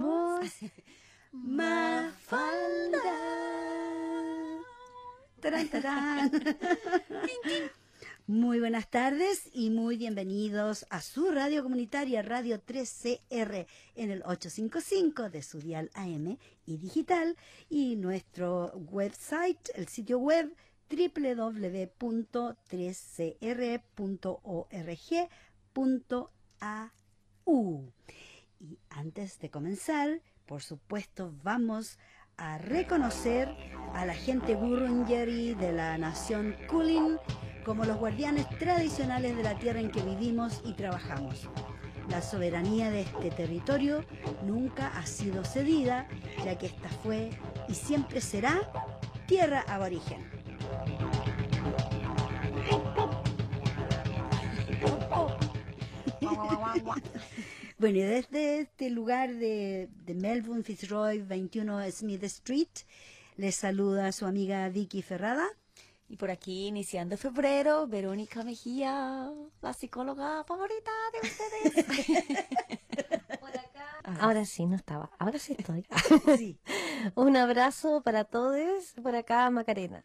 Somos Mafalda. Tarán, tarán. Muy buenas tardes y muy bienvenidos a su radio comunitaria Radio 3CR en el 855 de su dial AM y digital y nuestro website, el sitio web www.3cr.org.au. Y antes de comenzar, por supuesto, vamos a reconocer a la gente Gurungeri de la nación Kulin como los guardianes tradicionales de la tierra en que vivimos y trabajamos. La soberanía de este territorio nunca ha sido cedida, ya que esta fue y siempre será tierra aborigen. Bueno, y desde este lugar de, de, Melbourne, Fitzroy, 21 Smith Street, les saluda su amiga Vicky Ferrada. Y por aquí, iniciando febrero, Verónica Mejía, la psicóloga favorita de ustedes. por acá. Ahora sí, no estaba. Ahora sí estoy. Sí. Un abrazo para todos. Por acá, Macarena.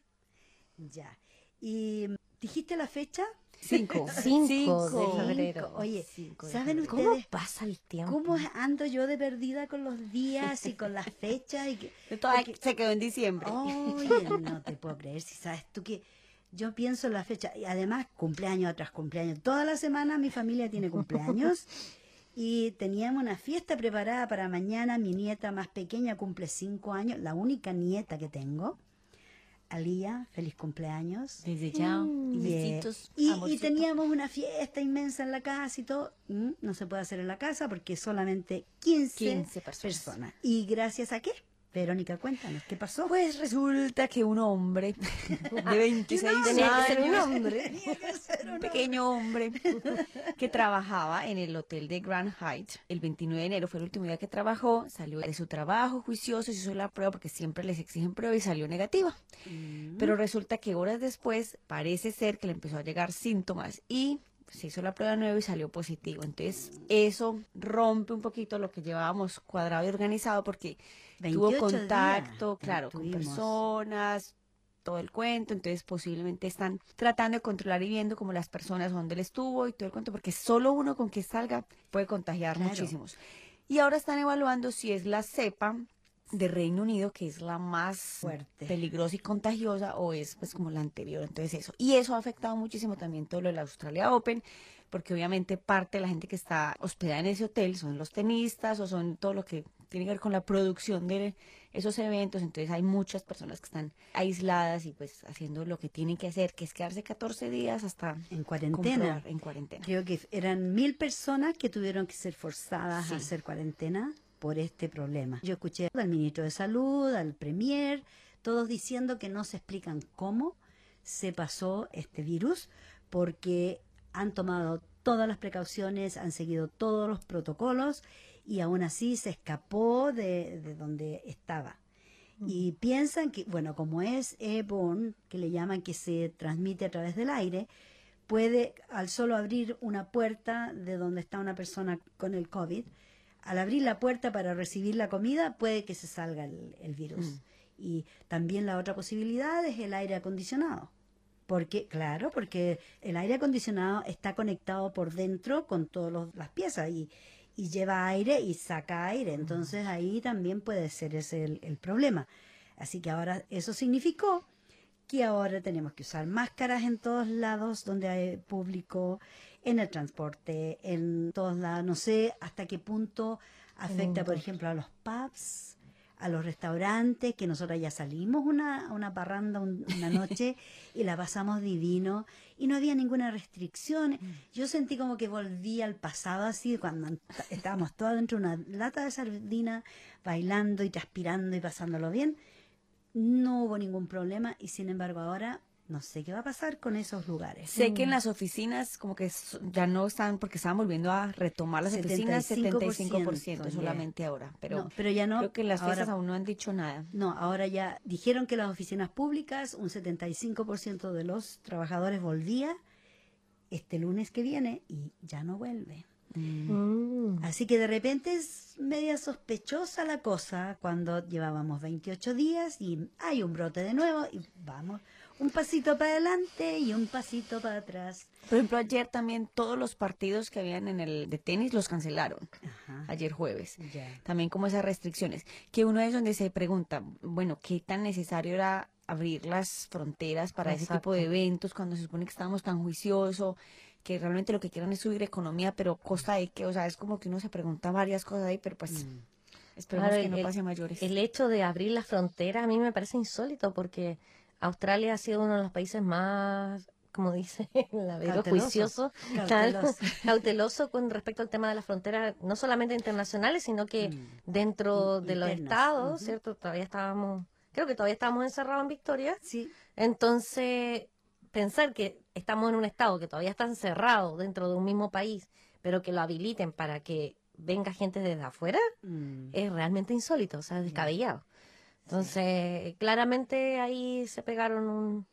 Ya. ¿Y dijiste la fecha? Cinco. Cinco. Cinco de Cinco. febrero. Oye, Cinco de ¿saben febrero. ¿Cómo ustedes pasa el tiempo? cómo ando yo de perdida con los días y con las fechas? Y que, se quedó en diciembre. Oye, no te puedo creer, si sabes tú que yo pienso en la fecha, y además cumpleaños tras cumpleaños, toda la semana mi familia tiene cumpleaños y teníamos una fiesta preparada para mañana, mi nieta más pequeña cumple cinco años, la única nieta que tengo, Alía, feliz cumpleaños. Desde ya, Y, eh, besitos. y, teníamos una fiesta inmensa en la casa y todo. Mm, No se puede hacer en la casa porque solamente 15, 15 personas. ¿Y gracias a qué? Verónica, cuéntanos, ¿qué pasó? Pues resulta que un hombre de 26 Tenía que ser un años, un pequeño hombre que trabajaba en el hotel de Grand Height. El 29 de enero fue el último día que trabajó, salió de su trabajo juicioso, se hizo la prueba porque siempre les exigen prueba y salió negativa. Pero resulta que horas después parece ser que le empezó a llegar síntomas y se hizo la prueba de nuevo y salió positivo. Entonces eso rompe un poquito lo que llevábamos cuadrado y organizado porque tuvo 28 contacto, claro, con personas, todo el cuento, entonces posiblemente están tratando de controlar y viendo como las personas donde él estuvo y todo el cuento, porque solo uno con que salga puede contagiar Claro. muchísimos. Y ahora están evaluando si es la cepa de Reino Unido, que es la más Fuerte. peligrosa y contagiosa, o es pues como la anterior, entonces eso. Y eso ha afectado muchísimo también todo lo de la Australia Open, porque obviamente parte de la gente que está hospedada en ese hotel son los tenistas o son todo lo que tiene que ver con la producción de esos eventos, entonces hay muchas personas que están aisladas y pues haciendo lo que tienen que hacer, que es quedarse 14 días hasta En cuarentena. en cuarentena. Creo que eran mil personas que tuvieron que ser forzadas Sí. a hacer cuarentena por este problema. Yo escuché al ministro de Salud, al premier, todos diciendo que no se explican cómo se pasó este virus, porque han tomado todas las precauciones, han seguido todos los protocolos y aún así se escapó de, de donde estaba. Y piensan que, bueno, como es airborne, que le llaman que se transmite a través del aire, puede, al solo abrir una puerta de donde está una persona con el COVID, al abrir la puerta para recibir la comida, puede que se salga el, el virus. Y también la otra posibilidad es el aire acondicionado. Porque, claro, porque el aire acondicionado está conectado por dentro con todas las piezas y, y lleva aire y saca aire. Entonces ahí también puede ser ese el, el problema. Así que ahora eso significó que ahora tenemos que usar máscaras en todos lados donde hay público, en el transporte, en todos lados. No sé hasta qué punto afecta, por ejemplo, a los pubs, a los restaurantes, que nosotros ya salimos una, una parranda un- una noche y la pasamos divino y no había ninguna restricción. Yo sentí como que volví al pasado así, cuando estábamos todas dentro de una lata de sardina, bailando y transpirando y pasándolo bien no hubo ningún problema y sin embargo ahora no sé qué va a pasar con esos lugares. Sé que en las oficinas como que ya no están, porque estaban volviendo a retomar las oficinas, 75% 75% solamente ahora, pero, No, pero ya no, creo que las fiestas ahora- aún no han dicho nada. No, ahora ya dijeron que las oficinas públicas, un 75% de los trabajadores volvía este lunes que viene y ya no vuelve. Mm. Así que de repente es media sospechosa la cosa cuando llevábamos 28 días y hay un brote de nuevo y vamos un pasito para adelante y un pasito para atrás. Por ejemplo, ayer también todos los partidos que habían en el de tenis los cancelaron. Ajá. Ayer jueves. También como esas restricciones. Que uno es donde se pregunta, bueno, ¿qué tan necesario era abrir las fronteras para ese tipo de eventos cuando se supone que estábamos tan juiciosos? que realmente lo que quieren es subir economía, pero costa de que, o sea, es como que uno se pregunta varias cosas ahí, pero pues Mm. esperemos Claro, que no el- pase a mayores. El hecho de abrir las fronteras a mí me parece insólito porque Australia ha sido uno de los países más, como dice la Vero, juicioso, Cauteloso. cauteloso con respecto al tema de las fronteras, no solamente internacionales, sino que Mm. dentro In- de los estados. ¿cierto? Todavía estábamos, creo que todavía estábamos encerrados en Victoria. Sí, Entonces, pensar que estamos en un estado que todavía está encerrado dentro de un mismo país, pero que lo habiliten para que venga gente desde afuera, mm, es realmente insólito, o sea, descabellado. Entonces, claramente ahí se pegaron un-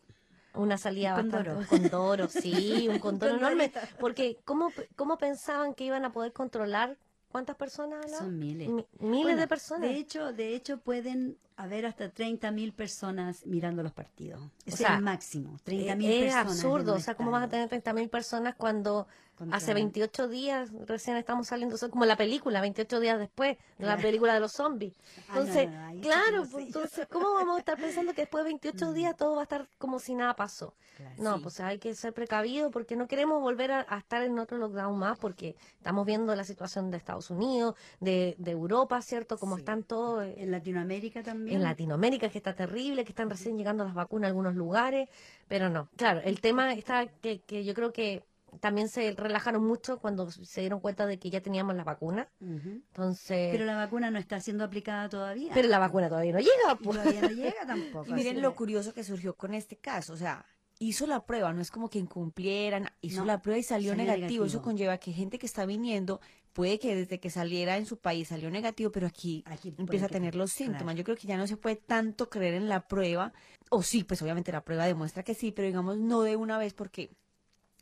una salida Un bastante, condoro. un condoro, sí, un condoro enorme, porque ¿cómo, ¿cómo pensaban que iban a poder controlar cuántas personas son miles. Mi- miles Bueno, de personas. De hecho, de hecho pueden haber hasta 30.000 personas mirando los partidos. Ese sea, es el máximo, 30.000 es personas. en absurdo, o sea, ¿cómo vas a tener 30.000 personas cuando Contra- hace 28 días recién estamos saliendo, o como la película, 28 días después de la película de los zombies? Ah, no, Entonces, no, claro, no sé pues, entonces, ¿cómo vamos a estar pensando que después de 28 Mm. días todo va a estar como si nada pasó? Claro, No, sí. pues hay que ser precavido porque no queremos volver a, a estar en otro lockdown más porque estamos viendo la situación de Estados Unidos, de, de Europa, ¿cierto? Como Sí. están todos eh, En Latinoamérica también. En Latinoamérica, que está terrible, que están recién llegando las vacunas a algunos lugares, pero no. Claro, el tema está que, que yo creo que también se relajaron mucho cuando se dieron cuenta de que ya teníamos la vacuna. Entonces, Pero la vacuna no está siendo aplicada todavía. pero la vacuna todavía no llega. pues. Todavía no llega tampoco. Y miren lo curioso que surgió con este caso, o sea, hizo la prueba, no es como que incumplieran, hizo No, la prueba y salió, salió negativo. Eso conlleva que gente que está viniendo, puede que desde que saliera en su país salió negativo, pero aquí, empieza a que- tener los síntomas. claro. Yo creo que ya no se puede tanto creer en la prueba, o sí, pues obviamente la prueba demuestra que sí, pero digamos no de una vez porque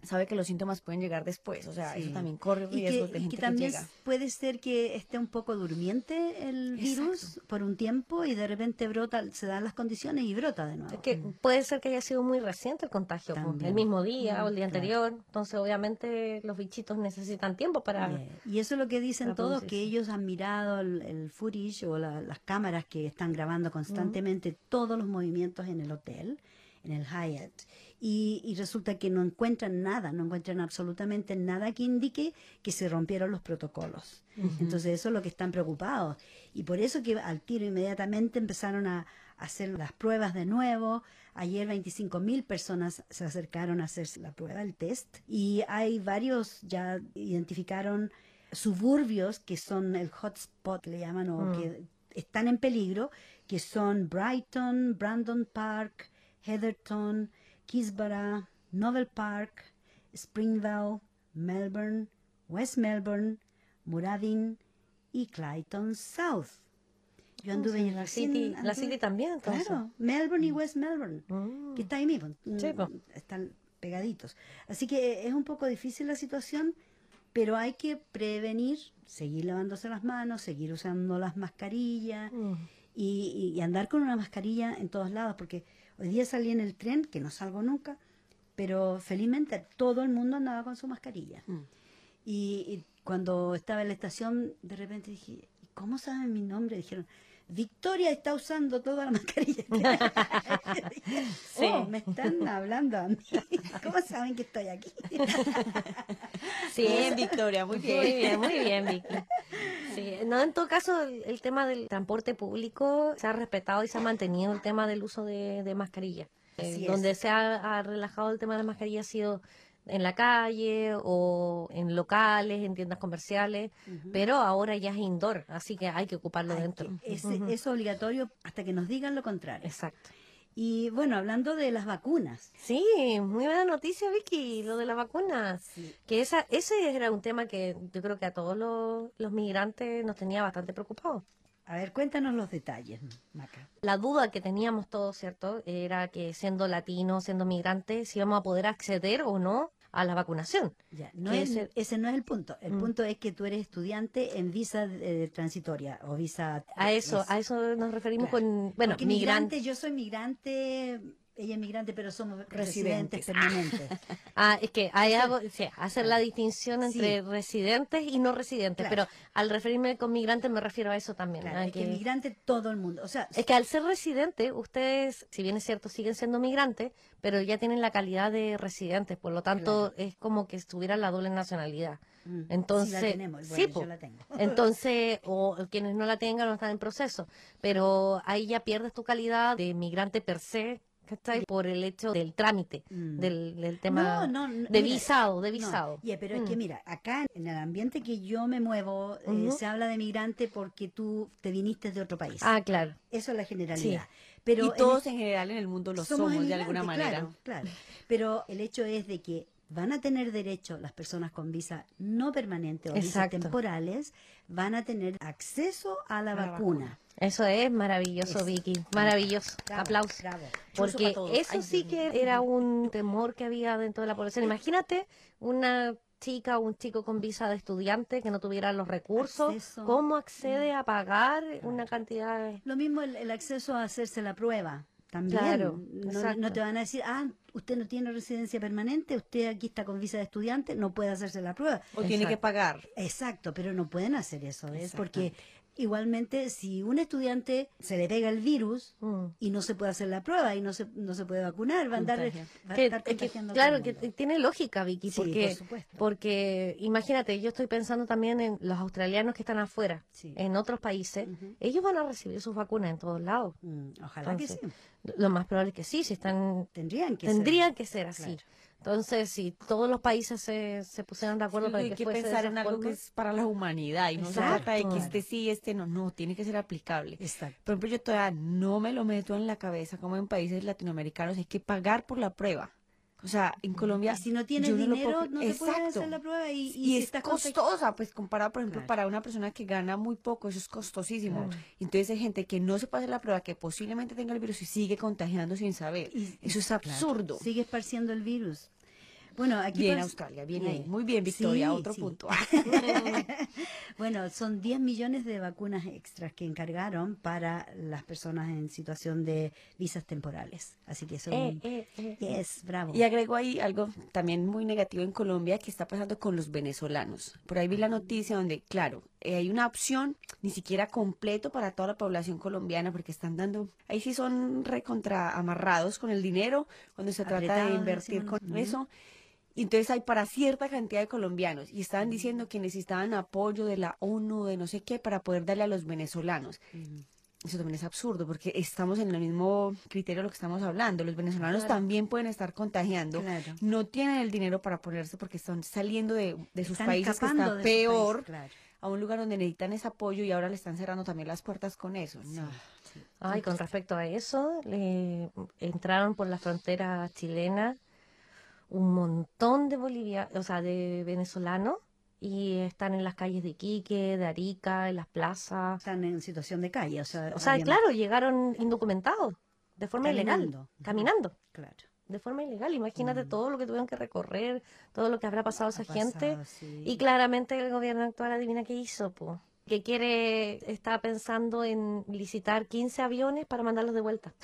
sabe que los síntomas pueden llegar después, o sea, Sí. eso también corre Y riesgos que, de y gente que que, también llega. puede ser que esté un poco durmiente el virus por un tiempo y de repente brota, se dan las condiciones y brota de nuevo. Es que puede ser que haya sido muy reciente el contagio, pues, También. el mismo día o el día Mm, claro. anterior. Entonces, obviamente, los bichitos necesitan tiempo para... Bien. Y eso es lo que dicen todos, que ellos han mirado el, el footage o la- las cámaras que están grabando constantemente todos los movimientos en el hotel, en el Hyatt, y, y resulta que no encuentran nada, no encuentran absolutamente nada que indique que se rompieron los protocolos. Entonces eso es lo que están preocupados. Y por eso que al tiro inmediatamente empezaron a hacer las pruebas de nuevo. Ayer 25 mil personas se acercaron a hacerse la prueba, el test. Y hay varios, ya identificaron suburbios que son el hotspot, le llaman, o Mm. que están en peligro, que son Brighton, Brandon Park, Heatherton, Kisbara, Novel Park, Springvale, Melbourne, West Melbourne, Muradin y Clayton South. Yo anduve en la City, la City también, entonces. Claro, Melbourne y West Melbourne, Mm. que está ahí mismo, Sí, mm, po. están pegaditos. Así que es un poco difícil la situación, pero hay que prevenir, seguir lavándose las manos, seguir usando las mascarillas Mm. y, y andar con una mascarilla en todos lados, porque hoy día salí en el tren, que no salgo nunca, pero felizmente todo el mundo andaba con su mascarilla. Mm. Y, y cuando estaba en la estación, de repente dije, "¿Y ¿cómo saben mi nombre? Dijeron, Victoria está usando toda la mascarilla. Sí. Oh, me están hablando a mí. ¿Cómo saben que estoy aquí? Sí, Bien, Victoria, muy Muy bien. bien, muy bien, Vicky. Sí, no, en todo caso, el, el tema del transporte público se ha respetado y se ha mantenido el tema del uso de, de mascarilla. Eh, donde se ha, ha relajado el tema de la mascarilla ha sido en la calle o en locales, en tiendas comerciales, pero ahora ya es indoor, así que hay que ocuparlo Hay dentro. que- es, obligatorio hasta que nos digan lo contrario. Exacto. Y bueno, hablando de las vacunas. Sí, muy buena noticia, Vicky, lo de la vacuna. Sí. Que esa, ese era un tema que yo creo que a todos los, los migrantes nos tenía bastante preocupados. A ver, cuéntanos los detalles, Maca. La duda que teníamos todos, ¿cierto? Era que siendo latinos, siendo migrantes, si íbamos a poder acceder o no a la vacunación. Ya, no es- ese- ese no es el punto. El Mm. punto es que tú eres estudiante en visa eh, transitoria o visa... A eso, es- a eso nos referimos Claro. con, bueno, Porque migrante. migrante, yo soy migrante, ella es migrante, pero somos Residentes. residentes permanentes. Ah, es que hay algo, hacer la distinción entre Sí. residentes y no residentes, Claro. pero al referirme con migrante me refiero a eso también. Claro, es que que- migrante todo el mundo. O sea, Es que al ser residente, ustedes, si bien es cierto, siguen siendo migrantes, pero ya tienen la calidad de residentes, por lo tanto es como que tuvieran la doble nacionalidad. mm, Entonces, sí la tenemos. sí, Bueno, yo la tengo. Entonces, o quienes no la tengan no están en proceso, pero ahí ya pierdes tu calidad de migrante per se, ¿cachai? Por el hecho del trámite, Mm. del, del tema No, no, no, de mira, visado, de visado. ya, pero es Mm. que mira, acá en el ambiente que yo me muevo, eh, Ujú. se habla de migrante porque tú te viniste de otro país. Ah, claro. Eso es la generalidad. Pero y en todos en general en el mundo lo somos, de emigrantes, alguna manera. Claro, claro. Pero el hecho es de que van a tener derecho las personas con visa no permanente o Exacto. temporales, van a tener acceso a la A vacuna. Eso es maravilloso, Es- Vicky. Maravilloso. Bravo, Aplausos. bravo. Porque eso Ay, sí que era un temor que había dentro de la población. Imagínate una chica o un chico con visa de estudiante que no tuviera los recursos, Acceso. ¿cómo accede a pagar una cantidad de... Lo mismo el, el acceso a hacerse la prueba. También Claro, no, te van a decir, ah, usted no tiene residencia permanente, usted aquí está con visa de estudiante, no puede hacerse la prueba. O tiene que pagar. Exacto, pero no pueden hacer eso, ¿ves? Porque igualmente si un estudiante se le pega el virus Mm. y no se puede hacer la prueba y no se, no se puede vacunar, va a andar va a estar que- claro, que tiene lógica, Vicky, Sí, porque, por porque imagínate, yo estoy pensando también en los australianos que están afuera, Sí. en otros países, ellos van a recibir sus vacunas en todos lados. Mm, Ojalá que sí. Entonces, Lo más probable es que sí, si están Tendrían que tendrían ser. que ser así. Claro. Entonces, si todos los países se, se pusieran de acuerdo para hay que, que fuese pensar en algo forma, que es para la humanidad y no se trata de que este sí, este no, no, tiene que ser aplicable. Exacto. Por ejemplo, yo todavía no me lo meto en la cabeza como en países latinoamericanos hay que pagar por la prueba. O sea, en Colombia. Y si no tienes dinero, puedo- no te puedes Exacto. hacer la prueba y, Y, y si es costosa, pues comparado, por ejemplo, Claro. para una persona que gana muy poco, eso es costosísimo. Claro. Entonces hay gente que no se puede hacer la prueba, que posiblemente tenga el virus y sigue contagiando sin saber. Y- eso es Claro, absurdo. Sigue esparciendo el virus. Bueno, aquí Bien, pas- Australia, bien ahí. Muy bien, Victoria, Sí, otro sí. punto. Bueno, son 10 millones de vacunas extras que encargaron para las personas en situación de visas temporales. Así que eso Eh, eh, eh, eh. es bravo. Y agrego ahí algo también muy negativo en Colombia que está pasando con los venezolanos. Por ahí vi la noticia donde, claro, eh, hay una opción ni siquiera completo para toda la población colombiana porque están dando, ahí sí son recontra amarrados con el dinero cuando se trata de invertir decimos, con eso. Y Entonces hay para cierta cantidad de colombianos y estaban diciendo que necesitaban apoyo de la ONU, de no sé qué, para poder darle a los venezolanos. Eso también es absurdo porque estamos en el mismo criterio de lo que estamos hablando. Los venezolanos Claro. también pueden estar contagiando. Claro. No tienen el dinero para ponerse porque están saliendo de, de sus Están países que está peor claro. A un lugar donde necesitan ese apoyo y ahora le están cerrando también las puertas con eso. No. Ay, con respecto a eso, le entraron por la frontera chilena un montón de bolivianos, o sea, de venezolanos y están en las calles de Iquique, de Arica, en las plazas. Están en situación de calle. O sea, O sea, claro, llegaron indocumentados, de forma ilegal, Caminando. caminando, Claro. De forma ilegal. Imagínate Mm. todo lo que tuvieron que recorrer, todo lo que habrá pasado a esa gente. sí. Y claramente el gobierno actual adivina qué hizo, pues. Que quiere, está pensando en licitar 15 aviones para mandarlos de vuelta.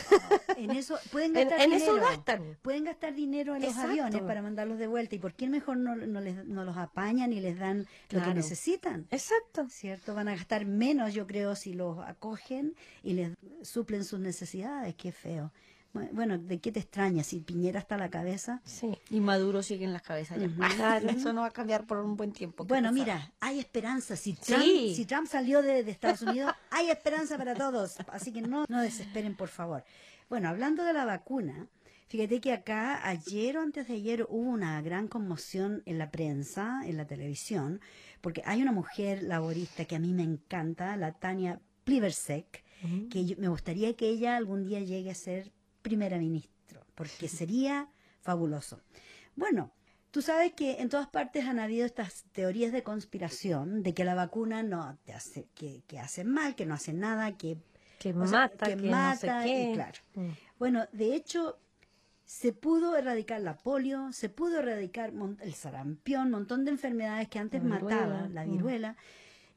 En eso pueden En, gastar en dinero. eso gastan. Pueden gastar dinero en los aviones para mandarlos de vuelta. ¿Y por qué mejor no, no, les, no los apañan y les dan lo que necesitan? Exacto. ¿Cierto? Van a gastar menos, yo creo, si los acogen y les suplen sus necesidades. Qué feo. Bu- Bueno, ¿de qué te extraña? Si Piñera está a la cabeza. Sí. Y Maduro sigue en la cabeza ya. Eso no va a cambiar por un buen tiempo. Bueno, mira, hay esperanza. Si Trump, Sí. si Trump salió de, de Estados Unidos, hay esperanza para todos. Así que no, no desesperen, por favor. Bueno, hablando de la vacuna, fíjate que acá ayer o antes de ayer hubo una gran conmoción en la prensa, en la televisión, porque hay una mujer laborista que a mí me encanta, la Tania Plibersek, que yo- me gustaría que ella algún día llegue a ser primera ministra, porque sería fabuloso. Bueno, tú sabes que en todas partes han habido estas teorías de conspiración de que la vacuna no te hace, que, que hacen mal, que no hacen nada, que Que sea, mata, que, no sé mata, qué. y claro. Mm. Bueno, de hecho, se pudo erradicar la polio, se pudo erradicar el sarampión, un montón de enfermedades que antes La viruela, mataban, la mm. viruela.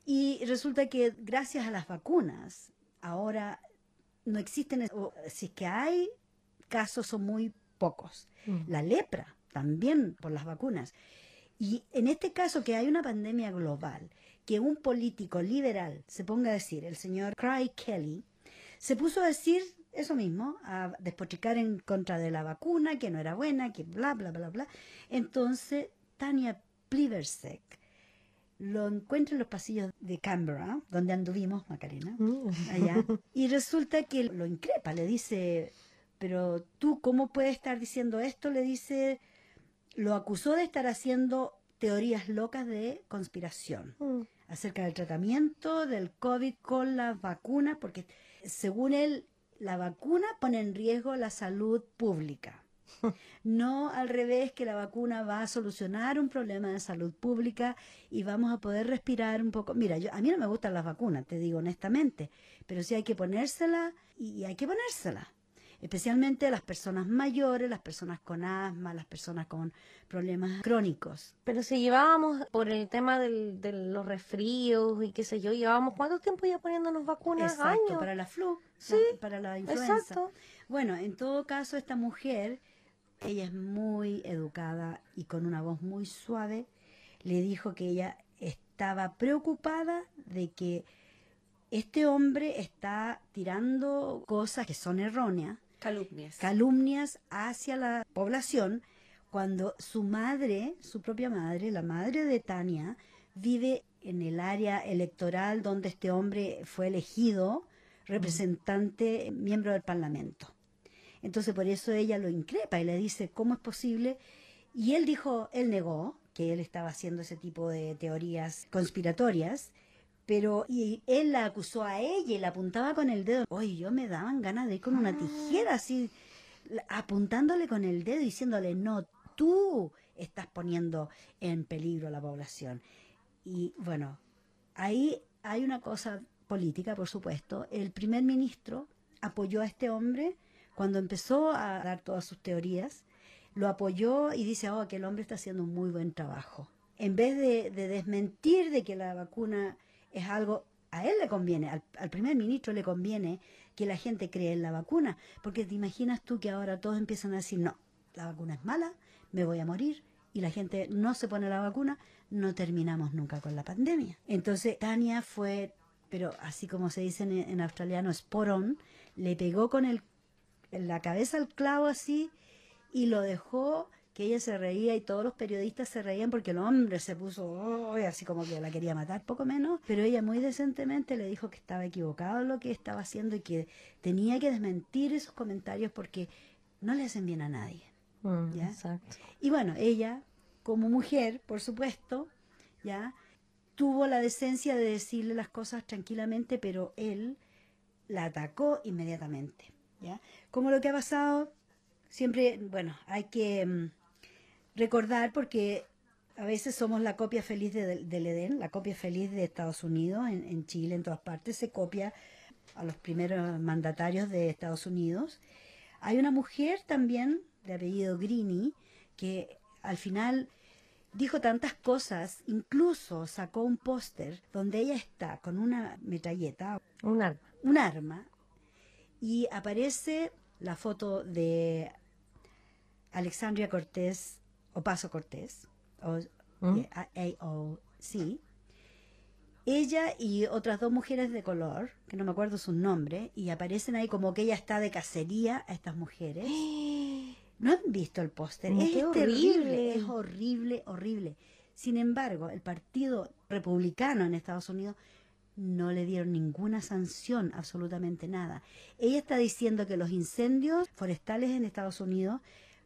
Y resulta que gracias a las vacunas, ahora no existen, o si es que hay casos son muy pocos. Mm. La lepra, también por las vacunas. Y en este caso que hay una pandemia global, que un político liberal se ponga a decir, el señor Craig Kelly, se puso a decir eso mismo, a despotricar en contra de la vacuna, que no era buena, que bla, bla, bla, bla. Entonces, Tania Plibersek lo encuentra en los pasillos de Canberra, donde anduvimos, Macarena, Mm. allá, y resulta que lo increpa, le dice, pero tú, ¿cómo puedes estar diciendo esto? Le dice, lo acusó de estar haciendo teorías locas de conspiración Mm. acerca del tratamiento del COVID con las vacunas, porque según él, la vacuna pone en riesgo la salud pública. No al revés que la vacuna va a solucionar un problema de salud pública y vamos a poder respirar un poco. Mira, yo, a mí no me gustan las vacunas, te digo honestamente, pero sí hay que ponérsela y hay que ponérsela. Especialmente a las personas mayores, las personas con asma, las personas con problemas crónicos. Pero si llevábamos por el tema del- de los resfríos y qué sé yo, llevábamos cuánto tiempo ya poniéndonos vacunas? Exacto, Años. para la flu, Sí, la- para la influenza. Exacto. Bueno, en todo caso, esta mujer, ella es muy educada y con una voz muy suave, le dijo que ella estaba preocupada de que este hombre está tirando cosas que son erróneas, Calumnias. calumnias hacia la población, cuando su madre, su propia madre, la madre de Tania, vive en el área electoral donde este hombre fue elegido representante, miembro del Parlamento. Entonces por eso ella lo increpa y le dice, ¿cómo es posible? Y él dijo, él negó que él estaba haciendo ese tipo de teorías conspiratorias, pero y él la acusó a ella y la apuntaba con el dedo. Oye, yo me daban ganas de ir con una tijera así, apuntándole con el dedo diciéndole, no, tú estás poniendo en peligro a la población. Y bueno, ahí hay una cosa política, por supuesto. El primer ministro apoyó a este hombre cuando empezó a dar todas sus teorías, lo apoyó y dice, oh, que el hombre está haciendo un muy buen trabajo. En vez de, de desmentir de que la vacuna es algo, a él le conviene, al, primer ministro le conviene que la gente cree en la vacuna, porque te imaginas tú que ahora todos empiezan a decir, no, la vacuna es mala, me voy a morir, y la gente no se pone la vacuna, no terminamos nunca con la pandemia. Entonces, Tania fue, pero así como se dice en, australiano, sporón, le pegó con el, la cabeza al clavo así y lo dejó que ella se reía y todos los periodistas se reían porque el hombre se puso "Oh", así como que la quería matar poco menos, pero ella muy decentemente le dijo que estaba equivocado en lo que estaba haciendo y que tenía que desmentir esos comentarios porque no le hacen bien a nadie. Mm, ¿Ya? Exacto. Y bueno, ella, como mujer, por supuesto, ya tuvo la decencia de decirle las cosas tranquilamente, pero él la atacó inmediatamente. ¿ya? Como lo que ha pasado, siempre, bueno, hay que mm, recordar porque a veces somos la copia feliz de- del Edén, la copia feliz de Estados Unidos, en, en Chile, en todas partes, se copia a los primeros mandatarios de Estados Unidos. Hay una mujer también de apellido Grini que al final dijo tantas cosas, incluso sacó un póster donde ella está con una metralleta, Un arma. un arma, y aparece la foto de Alexandria Cortés, o Paso Cortés, o ¿Mm? eh, AOC, ella y otras dos mujeres de color, que no me acuerdo su nombre, y aparecen ahí como que ella está de cacería a estas mujeres. ¿No han visto el póster? Mm, Es terrible, horrible. es horrible, horrible. Sin embargo, el Partido Republicano en Estados Unidos no le dieron ninguna sanción, absolutamente nada. Ella está diciendo que los incendios forestales en Estados Unidos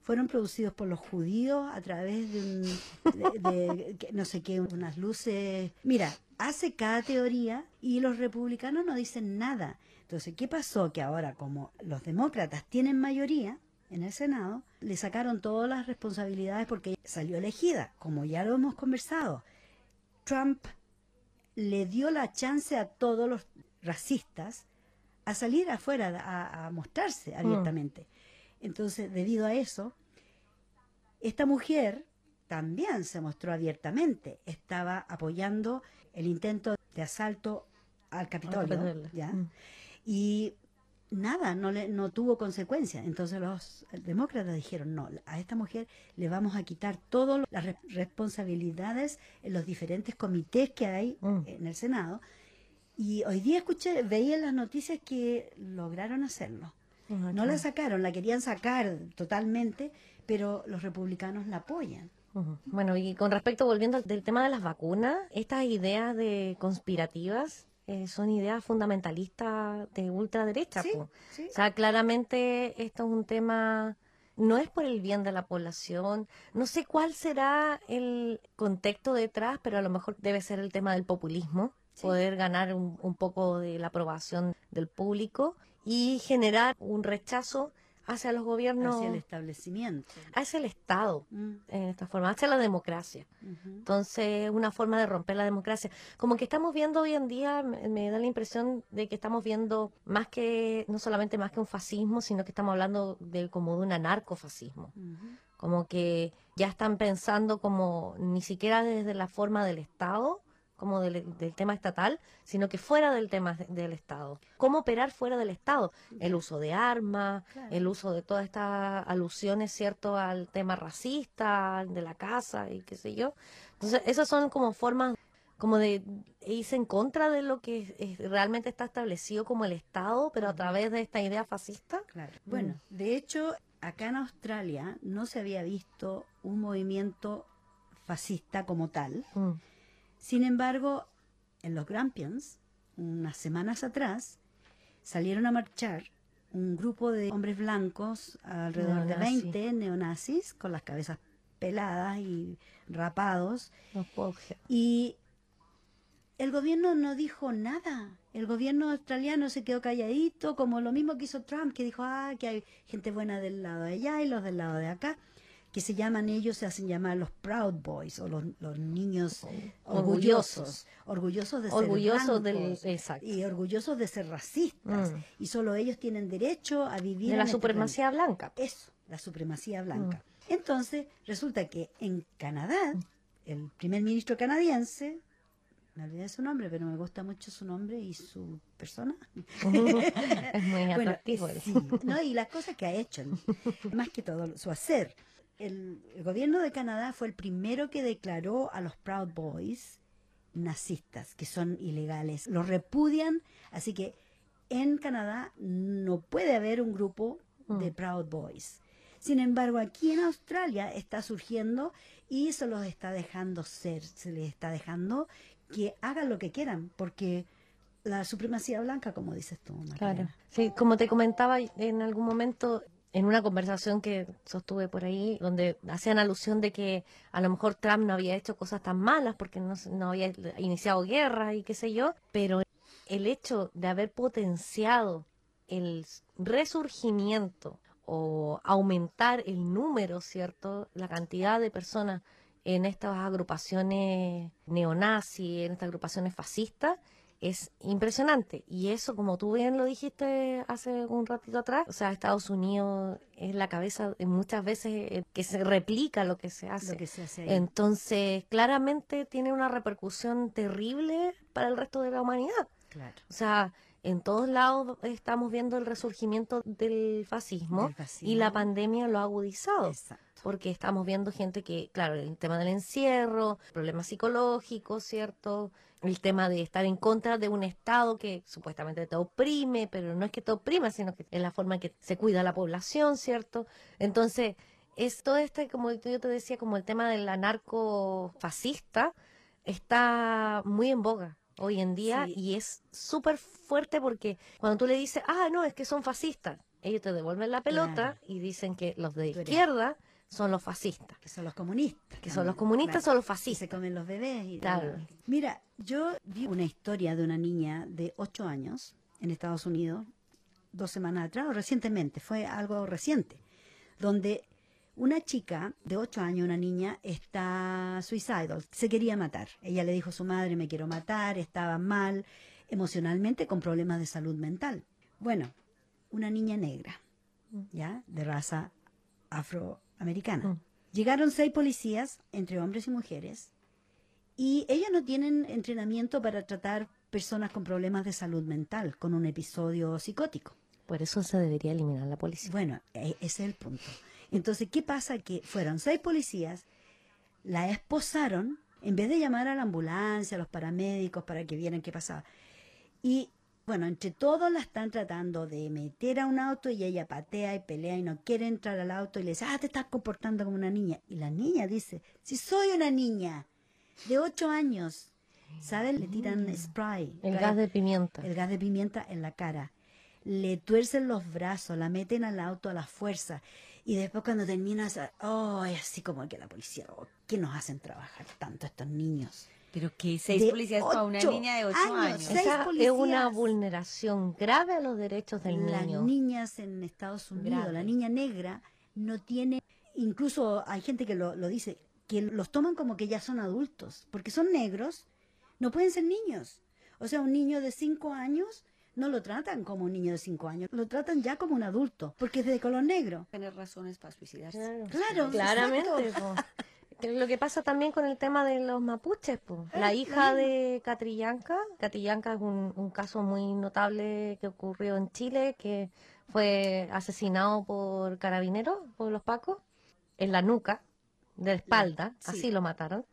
fueron producidos por los judíos a través de, un, de- no sé qué, unas luces. Mira, hace cada teoría y los republicanos no dicen nada. Entonces, ¿qué pasó? Que ahora, como los demócratas tienen mayoría en el Senado, le sacaron todas las responsabilidades porque salió elegida, como ya lo hemos conversado. Trump le dio la chance a todos los racistas a salir afuera, a, a mostrarse abiertamente. Entonces, debido a eso, esta mujer también se mostró abiertamente, estaba apoyando el intento de asalto al Capitolio. ¿ya? Mm. y nada, no, le, no tuvo consecuencias. Entonces los demócratas dijeron, no, a esta mujer le vamos a quitar todas las re- responsabilidades en los diferentes comités que hay Mm. en el Senado. Y hoy día escuché, veía en las noticias que lograron hacerlo. No la sacaron, la querían sacar totalmente, pero los republicanos la apoyan. Bueno, y con respecto, volviendo al del tema de las vacunas, estas ideas de conspirativas eh, son ideas fundamentalistas de ultraderecha. Sí, sí. O sea, claramente esto es un tema, no es por el bien de la población, no sé cuál será el contexto detrás, pero a lo mejor debe ser el tema del populismo, Sí. poder ganar un, un poco de la aprobación del público y generar un rechazo hacia los gobiernos, Hacia el establecimiento. hacia el Estado, Mm, en esta forma, hacia la democracia. Entonces, una forma de romper la democracia. Como que estamos viendo hoy en día, me, me da la impresión de que estamos viendo más que, no solamente más que un fascismo, sino que estamos hablando de como de un anarcofascismo. Como que ya están pensando como ni siquiera desde la forma del Estado, como del, del tema estatal, sino que fuera del tema de- del Estado. ¿Cómo operar fuera del Estado? El uso de armas, Claro. el uso de todas estas alusiones, ¿cierto?, al tema racista, de la casa y qué sé yo. Entonces, esas son como formas como de irse en contra de lo que es- realmente está establecido como el Estado, pero a través de esta idea fascista. Claro. Bueno, de hecho, acá en Australia no se había visto un movimiento fascista como tal. Mm. Sin embargo, en los Grampians, unas semanas atrás, salieron a marchar un grupo de hombres blancos, alrededor de Neonazi. 20 neonazis, con las cabezas peladas y rapados, No y el gobierno no dijo nada. El gobierno australiano se quedó calladito, como lo mismo que hizo Trump, que dijo, ah, que hay gente buena del lado de allá y los del lado de acá, que se llaman ellos, se hacen llamar los Proud Boys, o los, los niños orgullosos, orgullosos de ser Orgullosos del... blancos Exacto. y orgullosos de ser racistas. Mm. Y solo ellos tienen derecho a vivir De en la este supremacía blanca. eso, la supremacía blanca. Mm. Entonces, resulta que en Canadá, el primer ministro canadiense, me olvidé su nombre, pero me gusta mucho su nombre y su persona. es muy Bueno, atractivo. él. sí, ¿no? y las cosas que ha hecho, más que todo su hacer. El, el gobierno de Canadá fue el primero que declaró a los Proud Boys nazistas, que son ilegales. Los repudian, así que en Canadá no puede haber un grupo de Mm. Proud Boys. Sin embargo, aquí en Australia está surgiendo y se los está dejando ser, se les está dejando que hagan lo que quieran, porque la supremacía blanca, como dices tú, María. Claro. Sí, como te comentaba en algún momento en una conversación que sostuve por ahí, donde hacían alusión de que a lo mejor Trump no había hecho cosas tan malas porque no, no había iniciado guerra y qué sé yo, pero el hecho de haber potenciado el resurgimiento o aumentar el número, ¿cierto? La cantidad de personas en estas agrupaciones neonazis, en estas agrupaciones fascistas, es impresionante. Y eso, como tú bien lo dijiste hace un ratito atrás, o sea, Estados Unidos es la cabeza muchas veces que se replica lo que se hace. Lo que se hace ahí. Entonces, claramente tiene una repercusión terrible para el resto de la humanidad. Claro. O sea, en todos lados estamos viendo el resurgimiento del fascismo, Del fascismo. y la pandemia lo ha agudizado. Exacto. Porque estamos viendo gente que, claro, el tema del encierro, problemas psicológicos, ¿cierto? El tema de estar en contra de un Estado que supuestamente te oprime, pero no es que te oprima, sino que es la forma en que se cuida la población, ¿cierto? Entonces, es todo este, como yo te decía, como el tema del anarcofascista, está muy en boga hoy en día Sí. y es súper fuerte porque cuando tú le dices, ah, no, es que son fascistas, ellos te devuelven la pelota Claro. y dicen que los de izquierda son los fascistas, Que son los comunistas. que son los comunistas claro. son los Y se fascistas. comen los bebés. Y Claro. Mira, yo vi una historia de una niña de 8 años en Estados Unidos, dos semanas atrás, o recientemente, fue algo reciente, donde una chica de 8 años, una niña, está suicidal, se quería matar. Ella le dijo a su madre, me quiero matar, estaba mal emocionalmente con problemas de salud mental. Bueno, una niña negra, ¿ya? De raza afroamericana. Mm. Llegaron seis policías, entre hombres y mujeres, y ellos no tienen entrenamiento para tratar personas con problemas de salud mental, con un episodio psicótico. Por eso se debería eliminar la policía. Bueno, e- ese es el punto. Entonces, ¿qué pasa? Que fueron seis policías, la esposaron, en vez de llamar a la ambulancia, a los paramédicos para que vieran qué pasaba. Y bueno, entre todos la están tratando de meter a un auto y ella patea y pelea y no quiere entrar al auto y le dice, ah, te estás comportando como una niña. Y la niña dice, si soy una niña de ocho años, ¿saben? Le tiran spray. El gas gas de pimienta. el gas de pimienta en la cara. Le tuercen los brazos, la meten al auto a la fuerza. Y después cuando terminas, oh, es así como que la policía, oh, ¿qué nos hacen trabajar tanto estos niños? Pero que seis policías para una niña de ocho años, años. seis Esa es una vulneración grave a los derechos del Las niño. niñas en Estados Unidos, Grave. la niña negra no tiene, incluso hay gente que lo, lo dice, que los toman como que ya son adultos, porque son negros, no pueden ser niños. O sea, un niño de cinco años no lo tratan como un niño de cinco años, lo tratan ya como un adulto, porque es de color negro. Tener razones para suicidarse. Claro, Claro, claramente. Lo que pasa también con el tema de los mapuches, po. Ah, la hija de Catrillanca, Catrillanca es un, un caso muy notable que ocurrió en Chile, que fue asesinado por carabineros, por los pacos, en la nuca, de la espalda, sí. así lo mataron.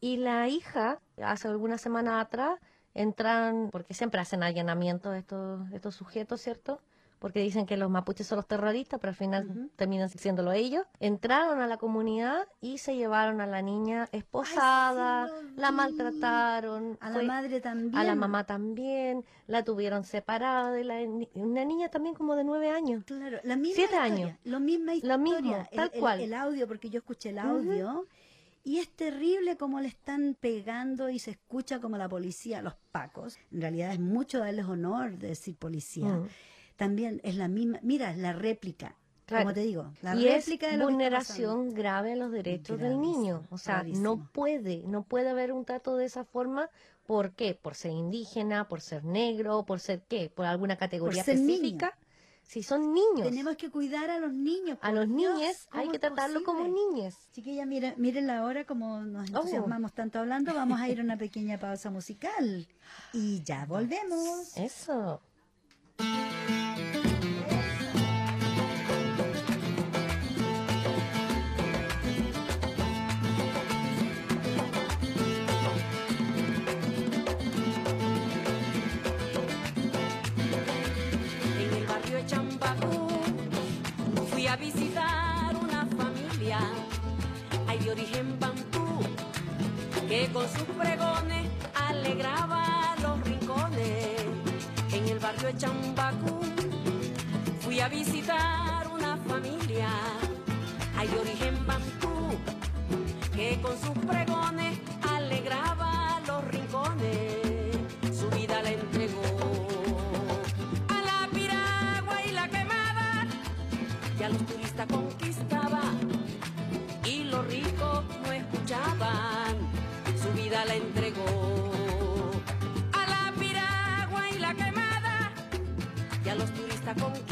Y la hija, hace algunas semanas atrás, entran, porque siempre hacen allanamientos estos, estos sujetos, ¿cierto? Porque dicen que los mapuches son los terroristas, pero al final terminan siéndolo ellos. Entraron a la comunidad y se llevaron a la niña esposada, Ay, sí, lo la maltrataron. A la madre también. a la mamá también, la tuvieron separada de la una niña también como de nueve años. Claro, la misma Siete historia, años. Lo misma historia. Lo mismo, el- tal el, cual. El, audio, porque yo escuché el audio. Y es terrible como le están pegando y se escucha como la policía, los pacos. En realidad es mucho darles honor de decir policía. Mm. También es la misma, mira, la réplica. Claro. Como te digo, la y es réplica de que está vulneración grave a los derechos del niño. O sea, no puede, no puede haber un trato de esa forma. ¿Por qué? Por ser indígena, por ser negro, por ser qué, por alguna categoría ser niño. específica. Si son niños, Tenemos que cuidar a los niños. a por los niños hay ¿cómo que es tratarlos como niñas. Chiquilla, miren, miren la hora como nos Oh. entusiasmamos tanto hablando. Vamos a ir a una pequeña pausa musical. Y ya volvemos. Eso. Visitar una familia, hay de origen bantú, que con sus pregones alegraba los rincones. En el barrio de Champacú fui a visitar una familia, hay de origen bantú, que con sus pregones los turistas conquistaba, y los ricos no escuchaban, su vida la entregó. A la piragua y la quemada, y a los turistas conquistaba,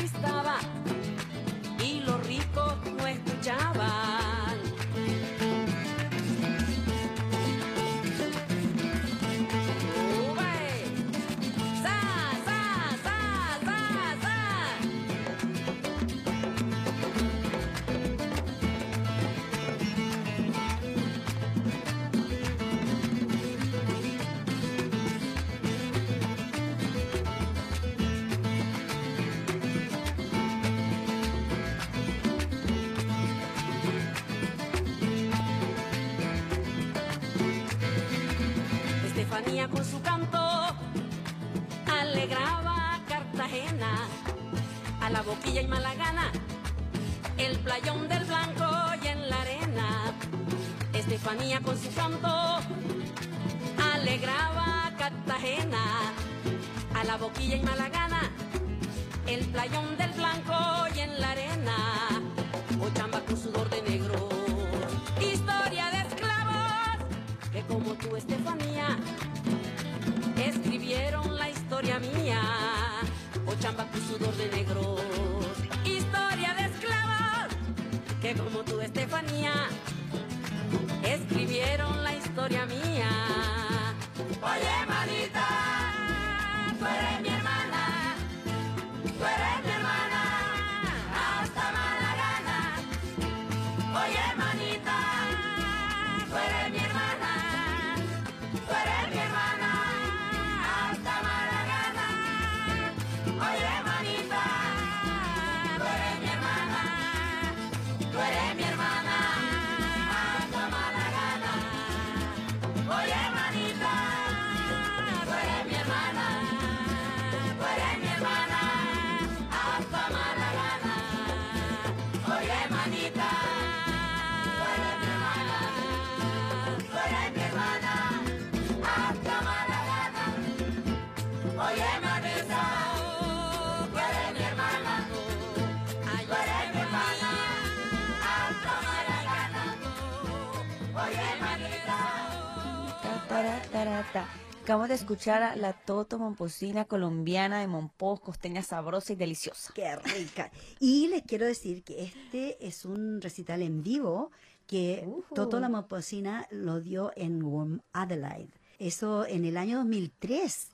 Acabamos de escuchar a la Toto Momposina colombiana de Monpós, costeña sabrosa y deliciosa. Qué rica. Y les quiero decir que este es un recital en vivo que. Toto la Mopocina lo dio en Warm Adelaide. Eso en el año 2003.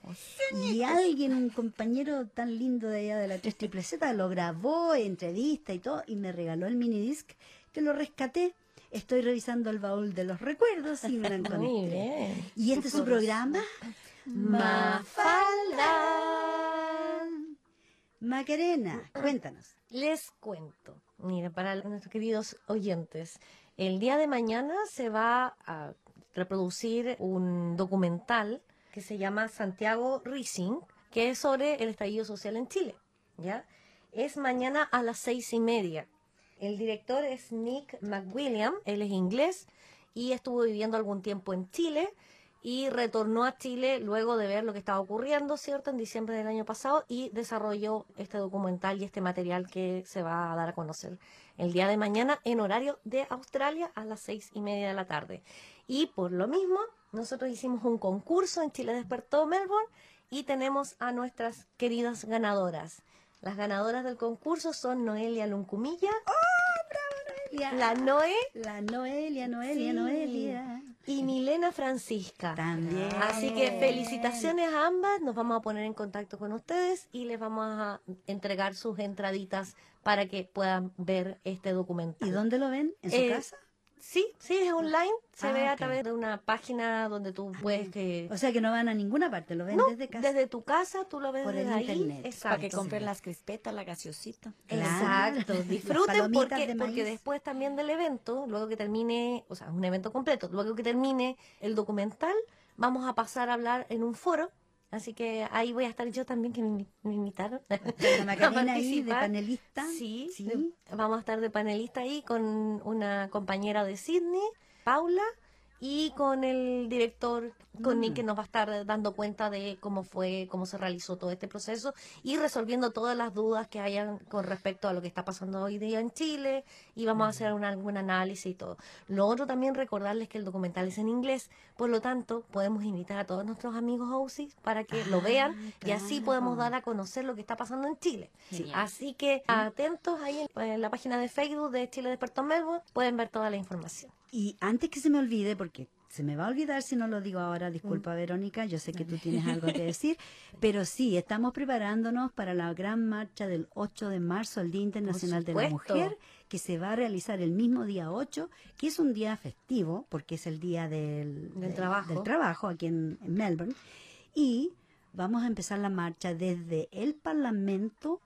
Y alguien, un compañero tan lindo de allá de la 3 Triple Z, lo grabó, entrevista y todo, y me regaló el minidisc que lo rescaté. Estoy revisando el baúl de los recuerdos y me lo Muy encontré. bien. Y este es su programa. Mafalda. Macarena, cuéntanos. Les cuento. Mira, para nuestros queridos oyentes, el día de mañana se va a reproducir un documental que se llama Santiago Rising, que es sobre el estallido social en Chile. ¿ya? Es mañana a las seis y media. El director es Nick McWilliam, él es inglés y estuvo viviendo algún tiempo en Chile y retornó a Chile luego de ver lo que estaba ocurriendo, ¿cierto?, en diciembre del año pasado y desarrolló este documental y este material que se va a dar a conocer el día de mañana en horario de Australia a las seis y media de la tarde. Y por lo mismo, nosotros hicimos un concurso en Chile Despertó Melbourne y tenemos a nuestras queridas ganadoras. Las ganadoras del concurso son Noelia Luncumilla, la Noe La Noelia, Noelia, Sí. Noelia. y Milena Francisca. También. Así que felicitaciones a ambas, nos vamos a poner en contacto con ustedes y les vamos a entregar sus entraditas para que puedan ver este documental. ¿Y dónde lo ven? ¿En su Eh, casa? Sí, sí, es online, se Ah, ve a través de una página donde tú puedes que... O sea que no van a ninguna parte, lo ven No, desde casa. desde tu casa tú lo ves Por el desde ahí. internet. Para Exacto. que compren las crispetas, la gaseosita. Claro. Exacto, disfruten porque, de porque después también del evento, luego que termine, o sea, un evento completo, luego que termine el documental, vamos a pasar a hablar en un foro, así que ahí voy a estar yo también, que me, me invitaron. La Macarena a ahí de panelista. Sí, Sí. de- vamos a estar de panelista ahí con una compañera de Sydney, Paula, y con el director, con Mm. Nick, que nos va a estar dando cuenta de cómo fue, cómo se realizó todo este proceso y resolviendo todas las dudas que hayan con respecto a lo que está pasando hoy día en Chile y vamos a hacer un, algún análisis y todo. Lo otro también recordarles que el documental es en inglés, por lo tanto podemos invitar a todos nuestros amigos OUSIS para que lo Ah, vean y así podemos dar a conocer lo que está pasando en Chile. Así que atentos ahí en, en la página de Facebook de Chile Despertó Melbourne, pueden ver toda la información. Y antes que se me olvide, porque se me va a olvidar si no lo digo ahora, disculpa Mm. Verónica, yo sé que tú tienes algo que decir, pero sí, estamos preparándonos para la gran marcha del 8 de marzo, el Día Internacional de la. Mujer, que se va a realizar el mismo día 8, que es un día festivo, porque es el día del, Del de- trabajo. del trabajo aquí en, en Melbourne, y vamos a empezar la marcha desde el Parlamento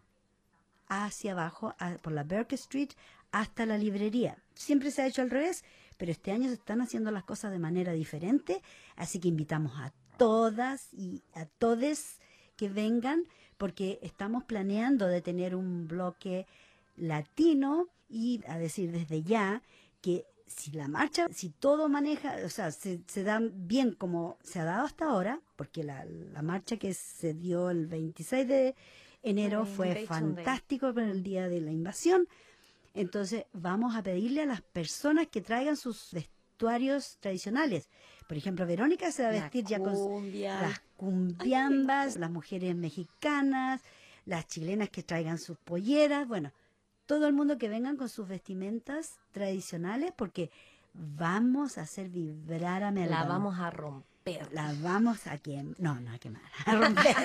hacia abajo, a- por la Burke Street, hasta la librería. Siempre se ha hecho al revés, pero este año se están haciendo las cosas de manera diferente, así que invitamos a todas y a todes que vengan, porque estamos planeando de tener un bloque latino y a decir desde ya que si la marcha, si todo maneja, o sea, se, se da bien como se ha dado hasta ahora, porque la, la marcha que se dio el 26 de enero fue fantástico por el día de la invasión. Entonces vamos a pedirle a las personas que traigan sus vestuarios tradicionales. Por ejemplo, Verónica se va a vestir ya con las cumbiambas, las mujeres mexicanas, las chilenas que traigan sus polleras. Bueno, todo el mundo que vengan con sus vestimentas tradicionales porque vamos a hacer vibrar a Melbourne. La vamos a romper. La vamos a quemar. No, no a quemar. A romper.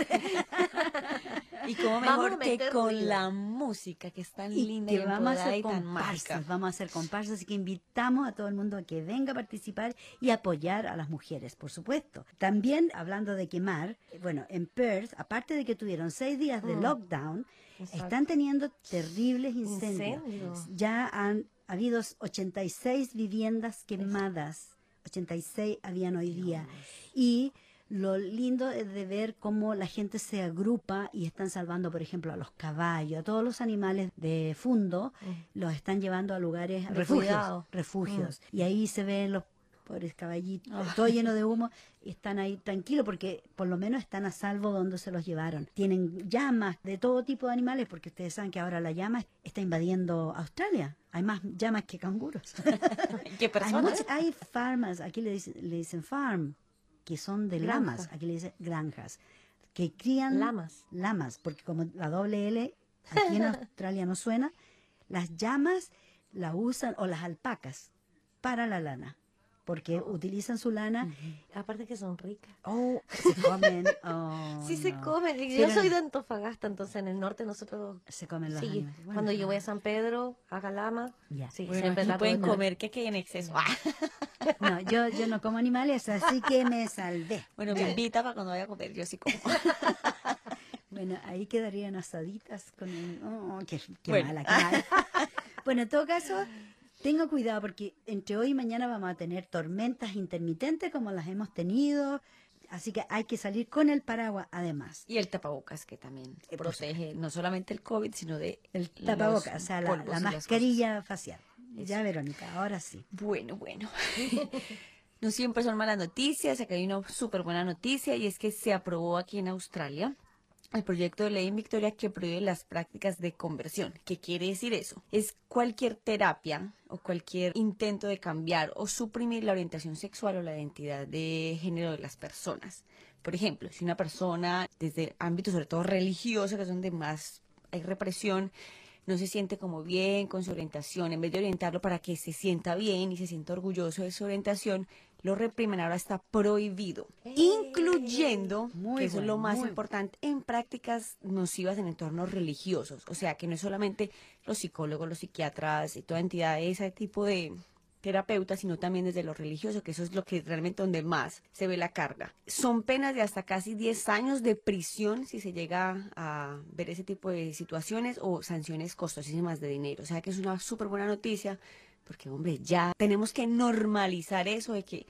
Y como mejor que con la música que es tan y linda que y vamos a hacer y comparsas, vamos a hacer comparsas, así que invitamos a todo el mundo a que venga a participar y apoyar a las mujeres, por supuesto. También, hablando de quemar, bueno, en Perth, aparte de que tuvieron seis días de Mm. lockdown, Exacto. están teniendo terribles incendios. Incendios. Ya han habido 86 viviendas quemadas, 86 habían hoy día. Y lo lindo es de ver cómo la gente se agrupa y están salvando, por ejemplo, a los caballos, a todos los animales de fundo, los están llevando a lugares, De refugios, refugios. Y ahí se ven los pobres caballitos, todo lleno de humo, y están ahí tranquilos porque por lo menos están a salvo donde se los llevaron. Tienen llamas de todo tipo de animales, porque ustedes saben que ahora la llama está invadiendo Australia. Hay más llamas que canguros. Hay farmas, aquí le dicen, le dicen farm, que son de Granja. lamas, aquí le dicen granjas, que crían Lamas. lamas, porque como la doble L aquí en Australia no suena, las llamas la usan, o las alpacas, para la lana, porque utilizan su lana, Aparte que son ricas. oh, se comen, oh, Sí se comen. Yo Pero soy de Antofagasta, entonces en el norte nosotros... Se comen los Sí, animales. Bueno, cuando yo voy a San Pedro, a Calama, Ya. sí, Bueno, siempre pueden de comer que hay en exceso. Ah. No, yo, yo no como animales, así que me salvé. Bueno, me invita para cuando vaya a comer, yo sí como. Bueno, ahí quedarían asaditas con el... Oh, qué, qué Bueno. mala, mala. bueno, en todo caso, tengo cuidado porque entre hoy y mañana vamos a tener tormentas intermitentes como las hemos tenido, así que hay que salir con el paraguas además. Y el tapabocas que también Eh, pues, protege no solamente el COVID, sino de El tapabocas, o sea, la, mascarilla facial. Ya, Verónica, ahora sí. Bueno, bueno. no siempre son malas noticias, acá hay una súper buena noticia y es que se aprobó aquí en Australia el proyecto de ley en Victoria que prohíbe las prácticas de conversión. ¿Qué quiere decir eso? Es cualquier terapia o cualquier intento de cambiar o suprimir la orientación sexual o la identidad de género de las personas. Por ejemplo, si una persona desde ámbitos sobre todo religiosos, que es donde más hay represión, no se siente como bien con su orientación, en vez de orientarlo para que se sienta bien y se sienta orgulloso de su orientación, lo reprimen, ahora está prohibido, incluyendo, Muy que eso es lo más importante, en prácticas nocivas en entornos religiosos. O sea, que no es solamente los psicólogos, los psiquiatras y toda entidad de ese tipo de terapeutas, sino también desde lo religioso, que eso es lo que realmente donde más se ve la carga. Son penas de hasta casi 10 años de prisión si se llega a ver ese tipo de situaciones o sanciones costosísimas de dinero. O sea que es una súper buena noticia porque, hombre, ya tenemos que normalizar eso de que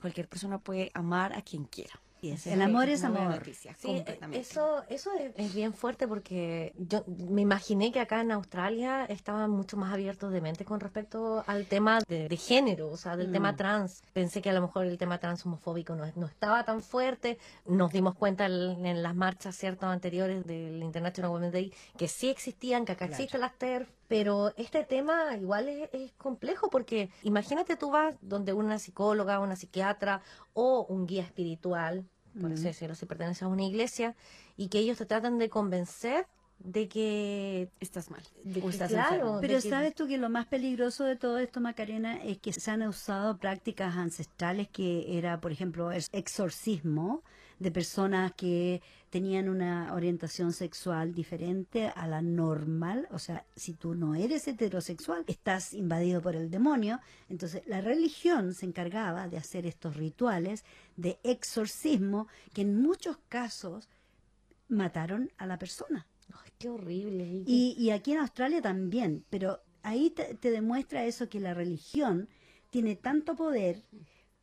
cualquier persona puede amar a quien quiera. Y el amor es amor. noticia, Sí, completamente. eso, eso es, es bien fuerte porque yo me imaginé que acá en Australia estaban mucho más abiertos de mente con respecto al tema de, de género, o sea, del Mm. tema trans. Pensé que a lo mejor el tema trans homofóbico no, no estaba tan fuerte. Nos dimos cuenta en, en las marchas ciertas anteriores del International Women's Day que sí existían, que acá Claro. existen las TERF, pero este tema igual es, es complejo porque imagínate tú vas donde una psicóloga, una psiquiatra o un guía espiritual, por así Mm. decirlo, si perteneces a una iglesia, y que ellos te tratan de convencer de que... Estás mal. de que, estás claro, enfermo. Pero que- sabes tú que lo más peligroso de todo esto, Macarena, es que se han usado prácticas ancestrales que era, por ejemplo, el exorcismo de personas que tenían una orientación sexual diferente a la normal. O sea, si tú no eres heterosexual, estás invadido por el demonio. Entonces, la religión se encargaba de hacer estos rituales de exorcismo que en muchos casos mataron a la persona. Ay, qué horrible. Y, y aquí en Australia también, pero ahí te, te demuestra eso que la religión tiene tanto poder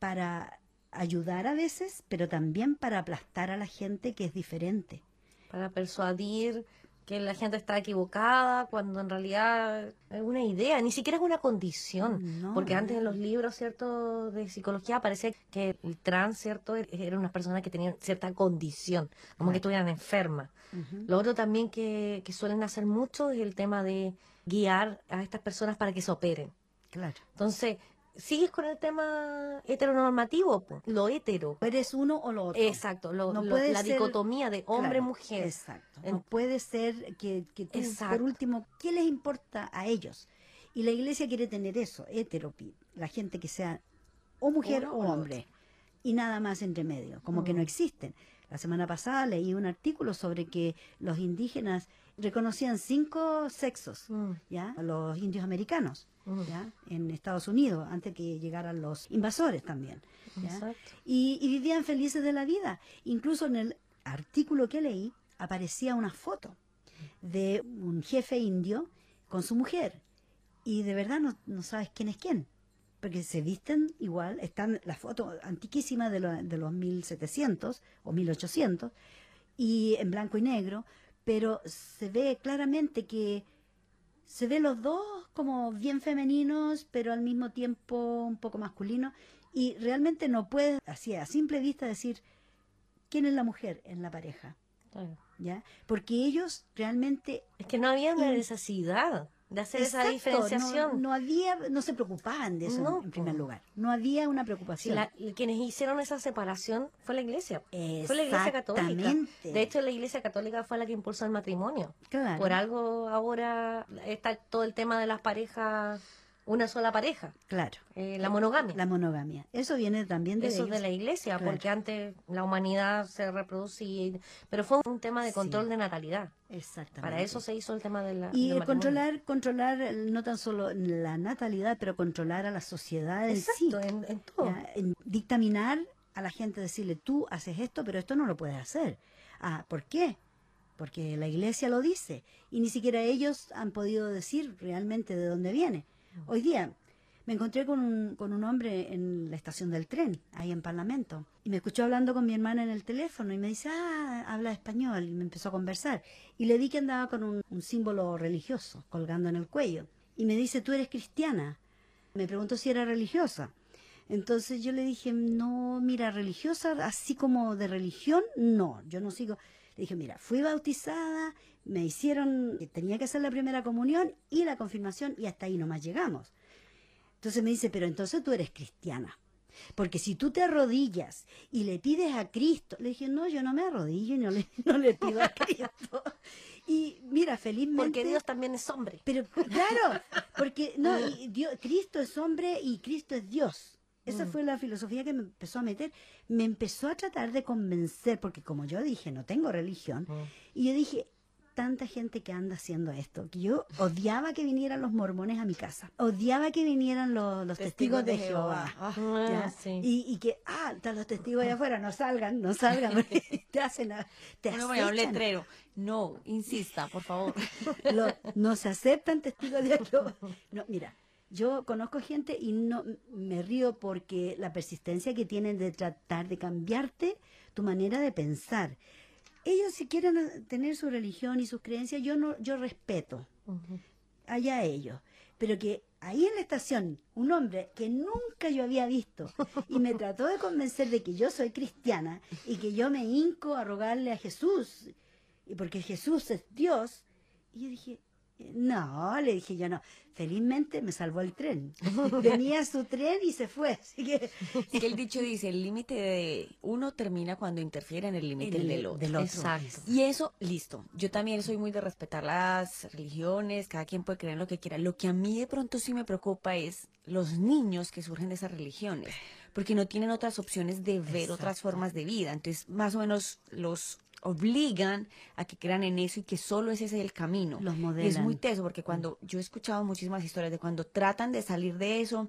para ayudar a veces, pero también para aplastar a la gente que es diferente. Para persuadir que la gente está equivocada cuando en realidad es una idea, ni siquiera es una condición. No. Porque antes en los libros, ¿cierto?, de psicología parecía que el trans, ¿cierto?, era una persona que tenía cierta condición, como que estuvieran enfermas. Ujú. Lo otro también que, que suelen hacer mucho es el tema de guiar a estas personas para que se operen. Claro. Entonces, sigues con el tema heteronormativo, po, lo hetero. Eres uno o lo otro. Exacto, lo- No lo- la ser- dicotomía de Claro, hombre-mujer. Exacto. En- No puede ser que, que tú, por último, ¿qué les importa a ellos? Y la iglesia quiere tener eso, heteropi, la gente que sea o mujer o hombre, y nada más entre medio, como que no Mm. existen. La semana pasada leí un artículo sobre que los indígenas reconocían cinco sexos, Mm, ¿ya? Los indios americanos, mm, ¿ya? En Estados Unidos, antes que llegaran los invasores también. ¿ya? exacto. y, y vivían felices de la vida. Incluso en el artículo que leí aparecía una foto de un jefe indio con su mujer y de verdad no, no sabes quién es quién, porque se visten igual, están la foto antiquísima de, lo- de los 1700 o 1800 y en blanco y negro, pero se ve claramente que se ve los dos como bien femeninos, pero al mismo tiempo un poco masculinos, y realmente no puedes, así a simple vista, decir quién es la mujer en la pareja, Claro. ¿ya? Porque ellos realmente... Es que no había necesidad de hacer esa diferenciación. No, no había, no se preocupaban de eso No, en, primer lugar. No había una preocupación. la- quienes hicieron esa separación fue la iglesia. Fue la iglesia católica. De hecho, la iglesia católica fue la que impulsó el matrimonio. Claro. Por algo ahora está todo el tema de las parejas, una sola pareja, Claro. eh, la monogamia. La monogamia. Eso viene también de Eso de la iglesia, Claro. porque antes la humanidad se reproducía, y- pero fue un tema de Sí. control de natalidad. Exactamente. Para eso se hizo el tema de la Y controlar, controlar el- no tan solo la natalidad, pero controlar a la sociedad en sí. Exacto, en, en todo. Ya, en dictaminar a la gente, decirle, tú haces esto, pero esto no lo puedes hacer. Ah, ¿por qué? Porque la iglesia lo dice. Y ni siquiera ellos han podido decir realmente de dónde viene. Hoy día me encontré con un, con un hombre en la estación del tren, ahí en Parlamento. Y me escuchó hablando con mi hermana en el teléfono y me dice, ah, habla español. Y me empezó a conversar. Y le vi que andaba con un, un símbolo religioso colgando en el cuello. Y me dice, tú eres cristiana. Me preguntó si era religiosa. Entonces yo le dije, no, mira, religiosa, así como de religión, no, yo no sigo. Le dije, mira, fui bautizada, me hicieron, tenía que hacer la primera comunión y la confirmación y hasta ahí nomás llegamos. Entonces me dice, pero entonces tú eres cristiana. Porque si tú te arrodillas y le pides a Cristo, le dije, no, yo no me arrodillo y no le, no le pido a Cristo. Y mira, felizmente... Porque Dios también es hombre. Pero claro, porque no, y Dios, Cristo es hombre y Cristo es Dios. Esa Mm. fue la filosofía que me empezó a meter. Me empezó a tratar de convencer, porque como yo dije, no tengo religión. Y yo dije, tanta gente que anda haciendo esto, que yo odiaba que vinieran los mormones a mi casa. Odiaba que vinieran los, los testigos, de Jehová. Ah. Ah, sí. y, y que, ah, están los testigos allá afuera, no salgan, no salgan, porque te hacen, a- te Uno ponía un letrero. No, insista, por favor. Lo- no se aceptan testigos de Jehová. No, mira, yo conozco gente y no me río porque la persistencia que tienen de tratar de cambiarte tu manera de pensar. Ellos si quieren eh, tener su religión y sus creencias, yo no, yo respeto. Ujú. Allá ellos. Pero que ahí en la estación, un hombre que nunca yo había visto y me trató de convencer de que yo soy cristiana y que yo me hinco a rogarle a Jesús, y porque Jesús es Dios, y yo dije, no, le dije yo no. Felizmente me salvó el tren. Venía su tren y se fue. Así que Es que el dicho dice, el límite de uno termina cuando interfiere en el límite el- del otro. del otro. Exacto. Y eso, listo. Yo también soy muy de respetar las religiones, cada quien puede creer en lo que quiera. Lo que a mí de pronto sí me preocupa es los niños que surgen de esas religiones, porque no tienen otras opciones de ver otras formas de vida. Entonces, más o menos los obligan a que crean en eso y que solo ese es el camino. Los Y es muy teso porque cuando yo he escuchado muchísimas historias de cuando tratan de salir de eso,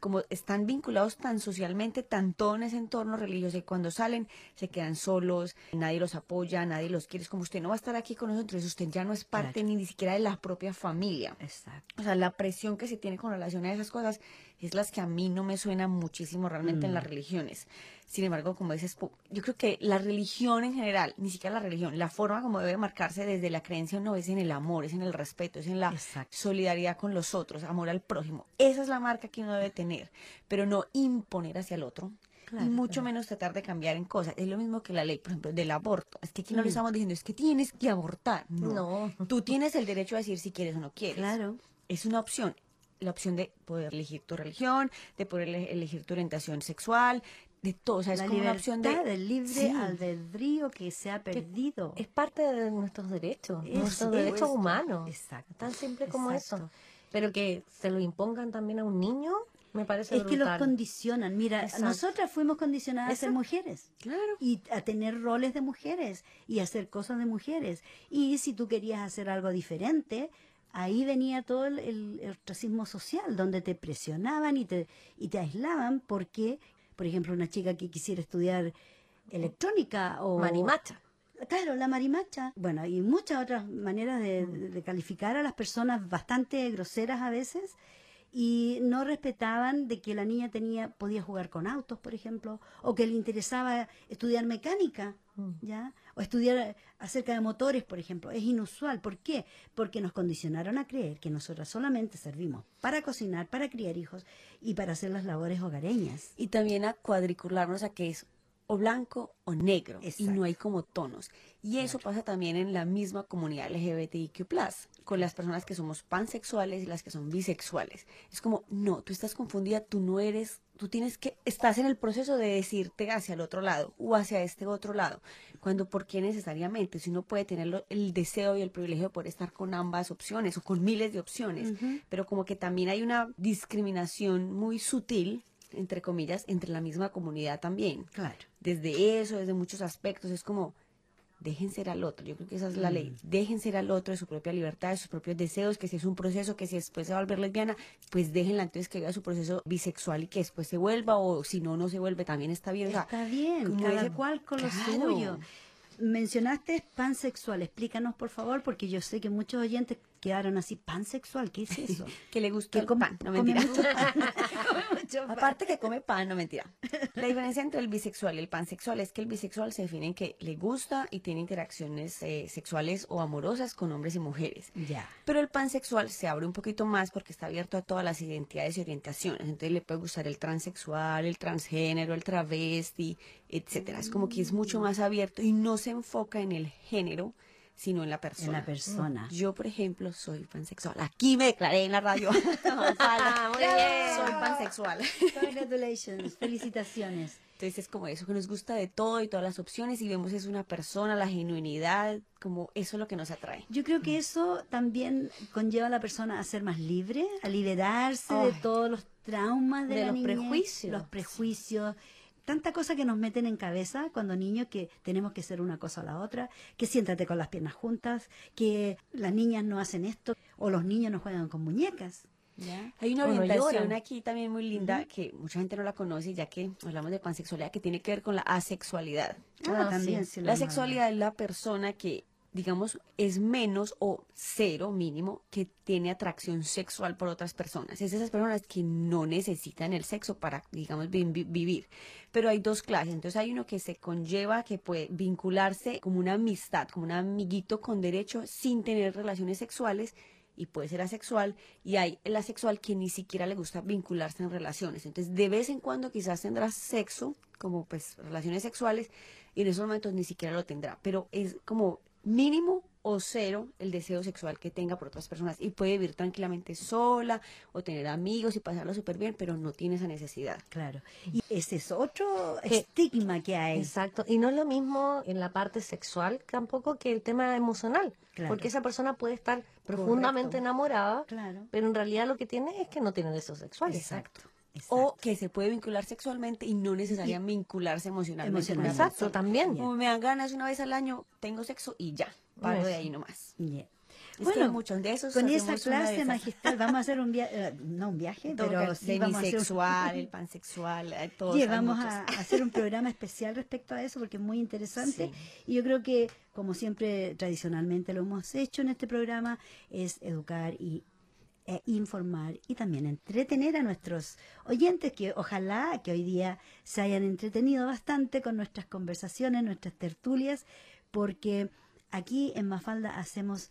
como están vinculados tan socialmente, tanto en ese entorno religioso, y cuando salen se quedan solos, nadie los apoya, nadie los quiere, es como usted no va a estar aquí con nosotros, usted ya no es parte ni siquiera de la propia familia. Exacto. O sea, la presión que se tiene con relación a esas cosas es las que a mí no me suena muchísimo realmente en las religiones. Sin embargo, como dices, yo creo que la religión en general, ni siquiera la religión, la forma como debe marcarse desde la creencia no es en el amor, es en el respeto, es en la Exacto. solidaridad con los otros, amor al prójimo. Esa es la marca que uno debe tener, pero no imponer hacia el otro. Claro, y mucho claro. menos tratar de cambiar en cosas. Es lo mismo que la ley, por ejemplo, del aborto. Es que aquí no le Mm. estamos diciendo, es que tienes que abortar. No. No. Tú tienes el derecho a decir si quieres o no quieres. Claro. Es una opción. La opción de poder elegir tu religión, de poder ele- elegir tu orientación sexual, de todo. O sea, es la como una opción de... del libre Sí. albedrío que se ha perdido. Es parte de nuestros derechos, Es- nuestros es- derechos humanos. Exacto. Tan simple como Exacto. eso. Pero que se lo impongan también a un niño, me parece Es que los condicionan. Mira, Exacto. nosotras fuimos condicionadas a ser mujeres. Claro. y a tener roles de mujeres y hacer cosas de mujeres. Y si tú querías hacer algo diferente, ahí venía todo el, el- el ostracismo social, donde te presionaban y te, y te aislaban porque, por ejemplo, una chica que quisiera estudiar electrónica o... Marimacha. Claro, la marimacha. Bueno, y muchas otras maneras de, Mm. de calificar a las personas bastante groseras a veces y no respetaban de que la niña tenía podía jugar con autos, por ejemplo, o que le interesaba estudiar mecánica, Mm. ¿ya? O estudiar acerca de motores, por ejemplo. Es inusual. ¿Por qué? Porque nos condicionaron a creer que nosotras solamente servimos para cocinar, para criar hijos y para hacer las labores hogareñas. Y también a cuadricularnos a que es o blanco o negro y no hay como tonos. Y eso pasa también en la misma comunidad LGBTIQ+, con las personas que somos pansexuales y las que son bisexuales. Es como, no, tú estás confundida, tú no eres, tú tienes que, estás en el proceso de decirte hacia el otro lado o hacia este otro lado. Cuando, ¿por qué necesariamente? Si uno puede tener lo- el deseo y el privilegio de poder estar con ambas opciones o con miles de opciones, pero como que también hay una discriminación muy sutil entre comillas, entre la misma comunidad también. Claro. Desde eso, desde muchos aspectos, es como, dejen ser al otro. Yo creo que esa es la ley. Dejen ser al otro de su propia libertad, de sus propios deseos, que si es un proceso, que si después se va a volver lesbiana, pues déjenla entonces que haga su proceso bisexual y que después se vuelva, o si no, no se vuelve, también está bien. O sea, Está bien, cada ese- cual con lo Claro. suyo. Mencionaste pansexual, explícanos por favor, porque yo sé que muchos oyentes quedaron así, pansexual, ¿qué es eso? Que le gusta el come- pan, no mentira. mucho pan. Mucho pan. Aparte que come pan, no mentira. La diferencia entre el bisexual y el pansexual es que el bisexual se define en que le gusta y tiene interacciones eh, sexuales o amorosas con hombres y mujeres. Ya. Pero el pansexual se abre un poquito más porque está abierto a todas las identidades y orientaciones. Entonces le puede gustar el transexual, el transgénero, el travesti, etcétera. Es como que es mucho más abierto y no se enfoca en el género, sino en la En persona. la persona. Yo, por ejemplo, soy pansexual. Aquí me declaré en la radio. Ah, muy bien. Soy pansexual. Congratulations, felicitaciones. Entonces es como eso, que nos gusta de todo y todas las opciones y vemos es una persona, la genuinidad, como eso es lo que nos atrae. Yo creo que eso también conlleva a la persona a ser más libre, a liberarse de Ay. todos los traumas de, De la los niñez, prejuicios. los prejuicios, tanta cosa que nos meten en cabeza cuando niños que tenemos que ser una cosa o la otra, que siéntate con las piernas juntas, que las niñas no hacen esto o los niños no juegan con muñecas. ¿ya? Hay una orientación aquí también muy linda que mucha gente no la conoce, ya que hablamos de pansexualidad, que tiene que ver con la asexualidad. Ah, Ah, también sí. sí lo La hemos sexualidad es la persona que, digamos, es menos o cero mínimo que tiene atracción sexual por otras personas. Es esas personas que no necesitan el sexo para, digamos, vi- vi- vivir. Pero hay dos clases. Entonces hay uno que se conlleva, que puede vincularse como una amistad, como un amiguito con derecho sin tener relaciones sexuales y puede ser asexual y hay el asexual que ni siquiera le gusta vincularse en relaciones. Entonces, de vez en cuando quizás tendrá sexo, como pues relaciones sexuales, y en esos momentos ni siquiera lo tendrá, pero es como mínimo o cero el deseo sexual que tenga por otras personas y puede vivir tranquilamente sola o tener amigos y pasarlo súper bien, pero no tiene esa necesidad. Claro. Y ese es otro Que- estigma que hay. Exacto. Y no es lo mismo en la parte sexual tampoco que el tema emocional. Claro. Porque esa persona puede estar profundamente Correcto. enamorada, Claro. pero en realidad lo que tiene es que no tiene deseos sexuales. Exacto. O que se puede vincular sexualmente y no necesariamente vincularse emocionalmente. Emocionalmente. Exacto, también. Como me dan ganas una vez al año, tengo sexo y ya, paro de Eso. ahí nomás. Yeah. Es hay muchos de esos. con esa clase magistral vamos a hacer un viaje, no un viaje, Todo pero que- sí a hacer un- el pansexual, eh, todos. Sí, vamos a hacer un programa especial respecto a eso porque es muy interesante Sí. y yo creo que como siempre tradicionalmente lo hemos hecho en este programa es educar y e informar y también entretener a nuestros oyentes que ojalá que hoy día se hayan entretenido bastante con nuestras conversaciones, nuestras tertulias, porque aquí en Mafalda hacemos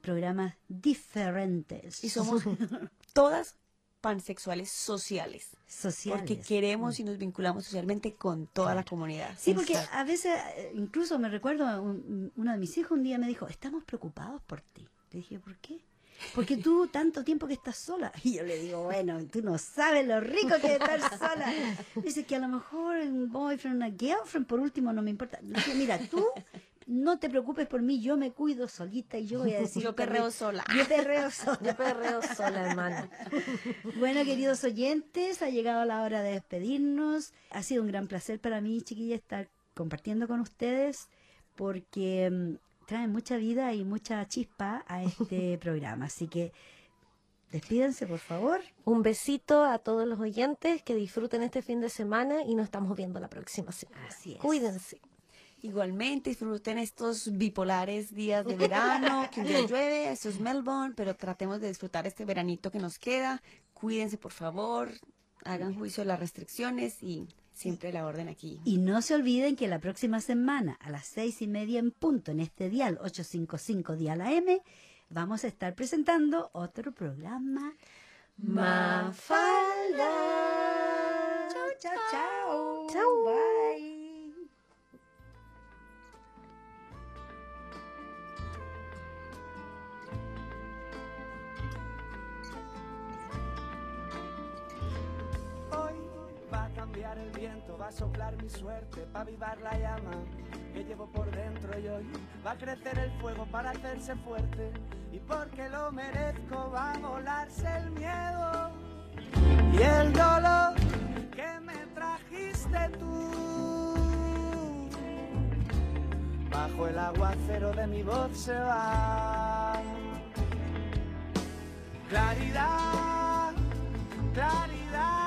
programas diferentes. Y somos todas pansexuales sociales. sociales. Porque queremos y nos vinculamos socialmente con toda la comunidad. Sí, porque a veces, eh, incluso me recuerdo, un- uno de mis hijos un día me dijo, estamos preocupados por ti. Le dije, ¿por qué? Porque tú tanto tiempo que estás sola. Y yo le digo, bueno, tú no sabes lo rico que es estar sola. Dice que a lo mejor un boyfriend, una girlfriend, por último, no me importa. Mira, tú no te preocupes por mí, yo me cuido solita y yo voy a decir... Yo perreo sola. Yo perreo sola. Yo perreo sola, hermana. Bueno, queridos oyentes, ha llegado la hora de despedirnos. Ha sido un gran placer para mí, chiquilla, estar compartiendo con ustedes porque mm, traen mucha vida y mucha chispa a este programa. Así que despídense, por favor. Un besito a todos los oyentes que disfruten este fin de semana y nos estamos viendo la próxima semana. Así es. Cuídense. Igualmente disfruten estos bipolares días de verano, que un día llueve, eso es Melbourne, pero tratemos de disfrutar este veranito que nos queda. Cuídense, por favor, hagan juicio de las restricciones y siempre la orden aquí. Y no se olviden que la próxima semana, a las seis y media en punto, en este dial 855 Dial AM, vamos a estar presentando otro programa. Mafalda. Chao, chao, chao. Chao. Bye. El viento, va a soplar mi suerte para avivar la llama que llevo por dentro y hoy va a crecer el fuego para hacerse fuerte y porque lo merezco va a volarse el miedo y el dolor que me trajiste tú. Bajo el aguacero de mi voz se va. Claridad, claridad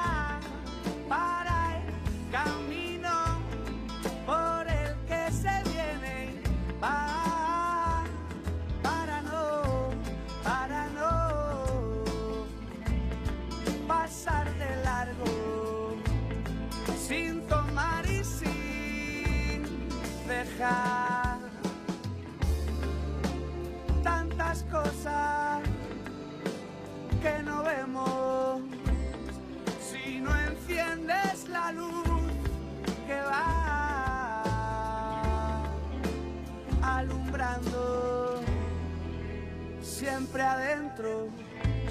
tantas cosas que no vemos si no enciendes la luz que va alumbrando siempre adentro.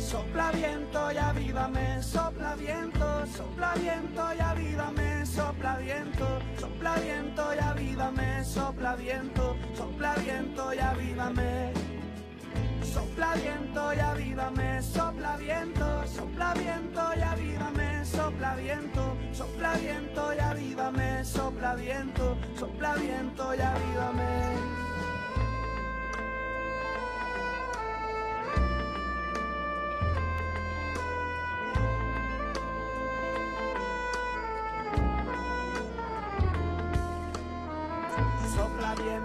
Sopla viento y avívame, sopla viento, sopla viento y avívame, sopla viento, sopla viento y avívame, sopla viento, sopla viento y avívame. Sopla viento y avívame, sopla viento, sopla viento y avívame, sopla viento, sopla viento y avívame, sopla viento, sopla viento y avívame.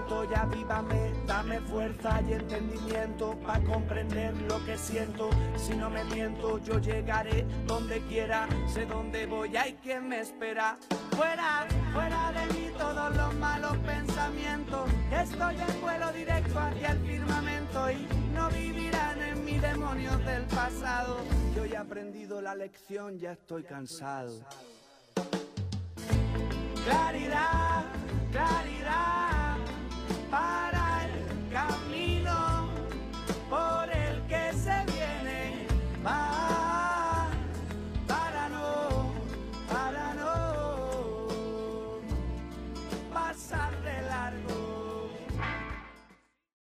Sopla viento y avívame, dame fuerza y entendimiento para comprender lo que siento. Si no me miento, yo llegaré donde quiera, sé dónde voy, hay quien me espera. Fuera, fuera de mí todos los malos pensamientos. Estoy en vuelo directo hacia el firmamento y no vivirán en mí demonios del pasado. Yo ya he aprendido la lección, ya estoy cansado. Claridad, claridad para